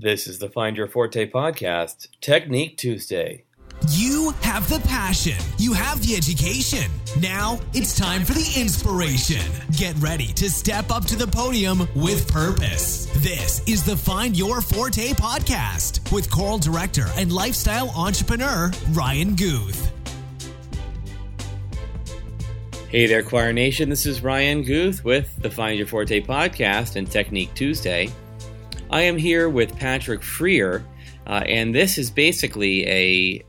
This is the Find Your Forte podcast, Technique Tuesday. You have the passion. You have the education. Now it's time for the inspiration. Get ready to step up to the podium with purpose. This is the Find Your Forte podcast with choral director and lifestyle entrepreneur Ryan Guth. Hey there, Choir Nation. This is Ryan Guth with the Find Your Forte podcast and Technique Tuesday. I am here with Patrick Freer, uh, and this is basically a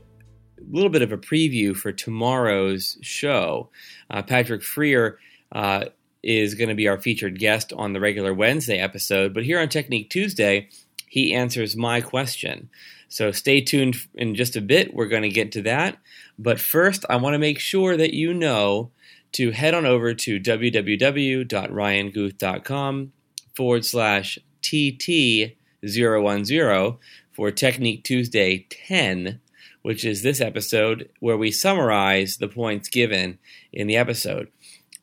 little bit of a preview for tomorrow's show. Uh, Patrick Freer uh, is going to be our featured guest on the regular Wednesday episode, but here on Technique Tuesday, he answers my question. So stay tuned in just a bit. We're going to get to that. But first, I want to make sure that you know to head on over to www.ryanguth.com forward slash TT010 for Technique Tuesday 10, which is this episode where we summarize the points given in the episode.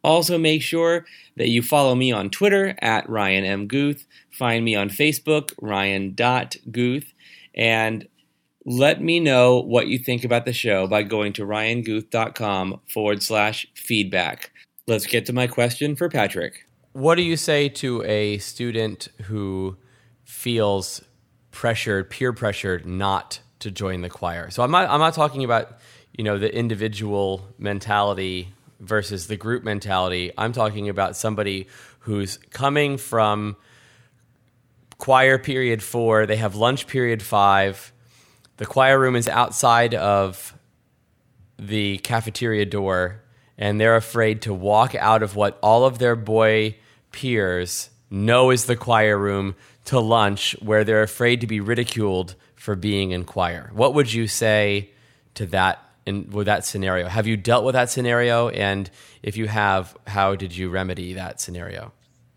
Also, make sure that you follow me on Twitter at Ryan M. Guth. Find me on Facebook, Ryan.Guth. And let me know what you think about the show by going to ryanguth.com forward slash feedback. Let's get to my question for Patrick. What do you say to a student who feels pressured, peer pressured, not to join the choir? So I'm not, I'm not talking about you know the individual mentality versus the group mentality. I'm talking about somebody who's coming from choir period four. They have lunch period five the choir room is outside of the cafeteria door, and they're afraid to walk out of what all of their boy peers know is the choir room to lunch, where they're afraid to be ridiculed for being in choir. What would you say to that in with that scenario? Have you dealt with that scenario? And if you have, how did you remedy that scenario?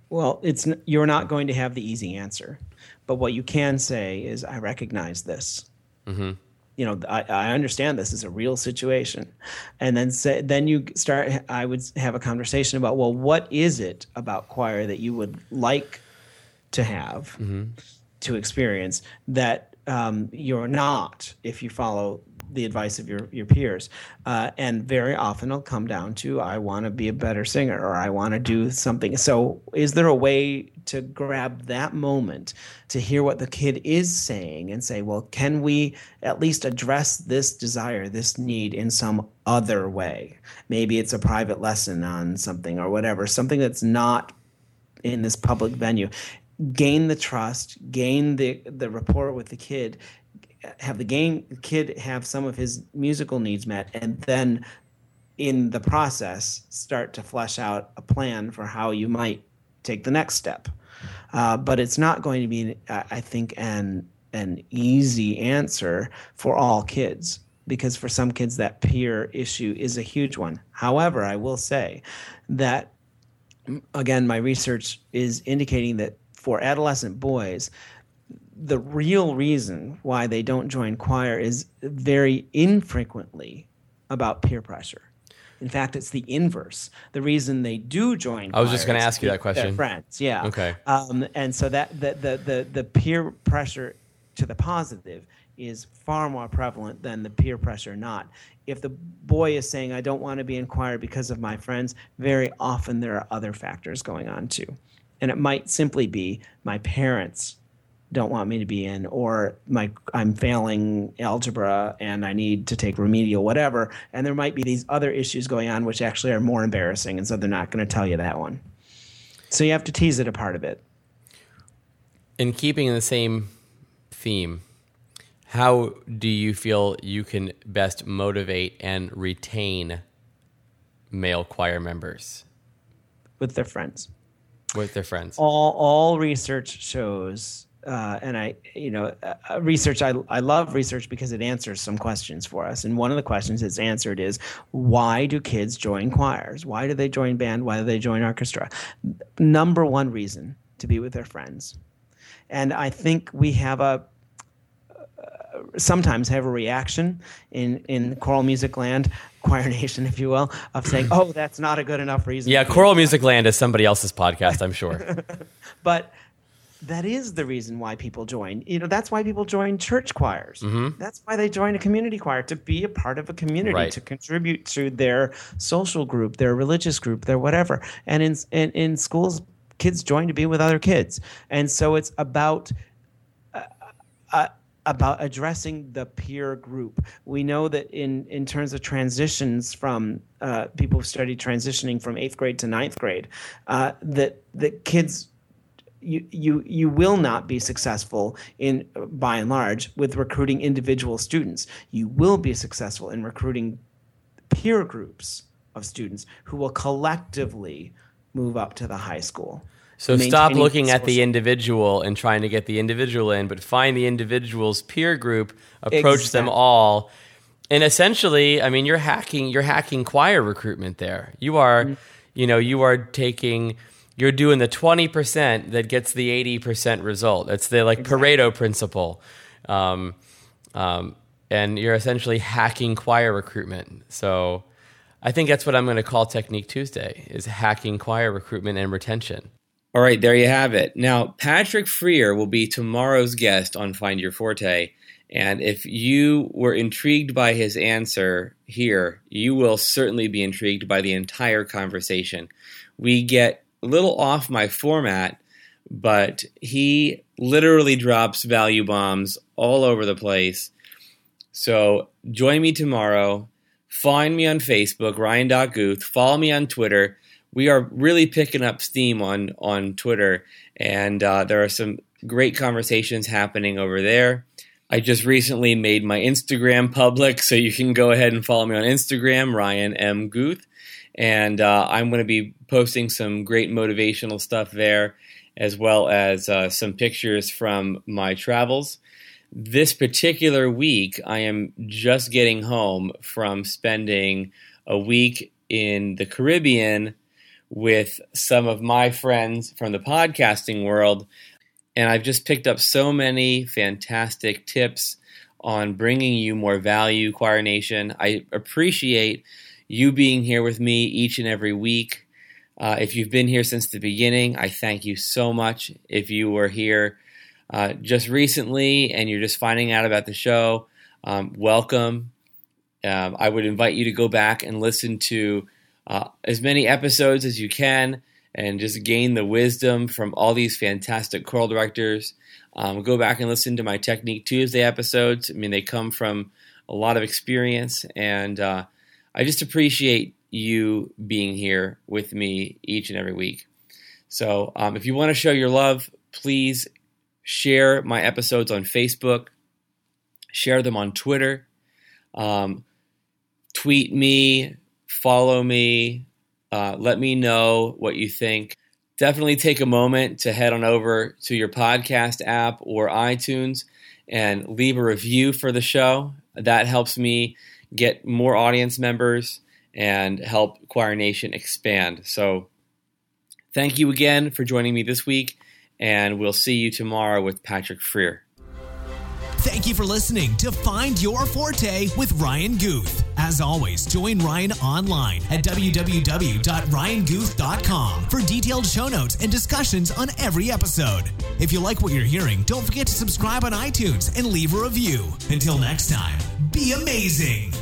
Well, it's you're not going to have the easy answer, but what you can say is, "I recognize this." Mm-hmm. You know, I, I understand this is a real situation, and then say, then you start. I would have a conversation about, well, what is it about choir that you would like to have, mm-hmm. to experience that um, you're not if you follow the advice of your your peers, uh, and very often it'll come down to I want to be a better singer or I want to do something. So, is there a way to grab that moment to hear what the kid is saying and say, well, can we at least address this desire, this need in some other way? Maybe it's a private lesson on something or whatever, something that's not in this public venue gain the trust, gain the the rapport with the kid, have the game kid have some of his musical needs met, and then in the process start to flesh out a plan for how you might take the next step. Uh, but it's not going to be, I think, an an easy answer for all kids because for some kids that peer issue is a huge one. However, I will say that again, my research is indicating that for adolescent boys, the real reason why they don't join choir is very infrequently about peer pressure. In fact, it's the inverse. The reason they do join. I was just going to ask you that question. friends, yeah. Okay. Um, and so that the, the the the peer pressure to the positive is far more prevalent than the peer pressure not. If the boy is saying, "I don't want to be in choir because of my friends," very often there are other factors going on too, and it might simply be my parents don't want me to be in or my I'm failing algebra and I need to take remedial whatever and there might be these other issues going on which actually are more embarrassing and so they're not going to tell you that one. So you have to tease it apart a bit. In keeping in the same theme, how do you feel you can best motivate and retain male choir members with their friends? With their friends. All all research shows uh, and I, you know, uh, research. I I love research because it answers some questions for us. And one of the questions it's answered is why do kids join choirs? Why do they join band? Why do they join orchestra? Number one reason to be with their friends. And I think we have a uh, sometimes have a reaction in in choral music land choir nation if you will of saying oh that's not a good enough reason yeah choral music land is somebody else's podcast i'm sure but that is the reason why people join. You know, that's why people join church choirs. Mm-hmm. That's why they join a community choir to be a part of a community, Right. to contribute to their social group, their religious group, their whatever. And in in, in schools, kids join to be with other kids, and so it's about about addressing the peer group. We know that in in terms of transitions from uh, people who study transitioning from eighth grade to ninth grade, uh, that that kids. You, you you will not be successful in by and large with recruiting individual students. You will be successful in recruiting peer groups of students who will collectively move up to the high school. So stop looking at the individual and trying to get the individual in, but find the individual's peer group, approach them all. And essentially, I mean, you're hacking you're hacking choir recruitment there. You are, Mm-hmm. you know, you are taking you're doing the 20% that gets the 80% result. It's the like Pareto principle. Um, um, and you're essentially hacking choir recruitment. So I think that's what I'm going to call Technique Tuesday is hacking choir recruitment and retention. All right, there you have it. Now, Patrick Freer will be tomorrow's guest on Find Your Forte. And if you were intrigued by his answer here, you will certainly be intrigued by the entire conversation. We get a little off my format, but he literally drops value bombs all over the place. So join me tomorrow. Find me on Facebook, Ryan.Guth. Follow me on Twitter. We are really picking up steam on, on Twitter, and uh, there are some great conversations happening over there. I just recently made my Instagram public, so you can go ahead and follow me on Instagram, Ryan M. Guth. And uh, I'm going to be posting some great motivational stuff there, as well as uh, some pictures from my travels this particular week, I am just getting home from spending a week in the Caribbean with some of my friends from the podcasting world. And I've just picked up so many fantastic tips on bringing you more value, Choir Nation. I appreciate you being here with me each and every week. Uh, if you've been here since the beginning, I thank you so much. If you were here, uh, just recently and you're just finding out about the show, um, welcome. Um, I would invite you to go back and listen to uh, as many episodes as you can and just gain the wisdom from all these fantastic choral directors. Um, go back and listen to my Technique Tuesday episodes. I mean, they come from a lot of experience, and uh, I just appreciate you being here with me each and every week. So, um, if you want to show your love, please share my episodes on Facebook, share them on Twitter, um, tweet me, follow me, uh, let me know what you think. Definitely take a moment to head on over to your podcast app or iTunes and leave a review for the show. That helps me get more audience members and help Choir Nation expand. So, thank you again for joining me this week and we'll see you tomorrow with Patrick Freer. Thank you for listening to Find Your Forte with Ryan Guth. As always, join Ryan online at www.ryanguth.com for detailed show notes and discussions on every episode. If you like what you're hearing, don't forget to subscribe on iTunes and leave a review. Until next time, be amazing.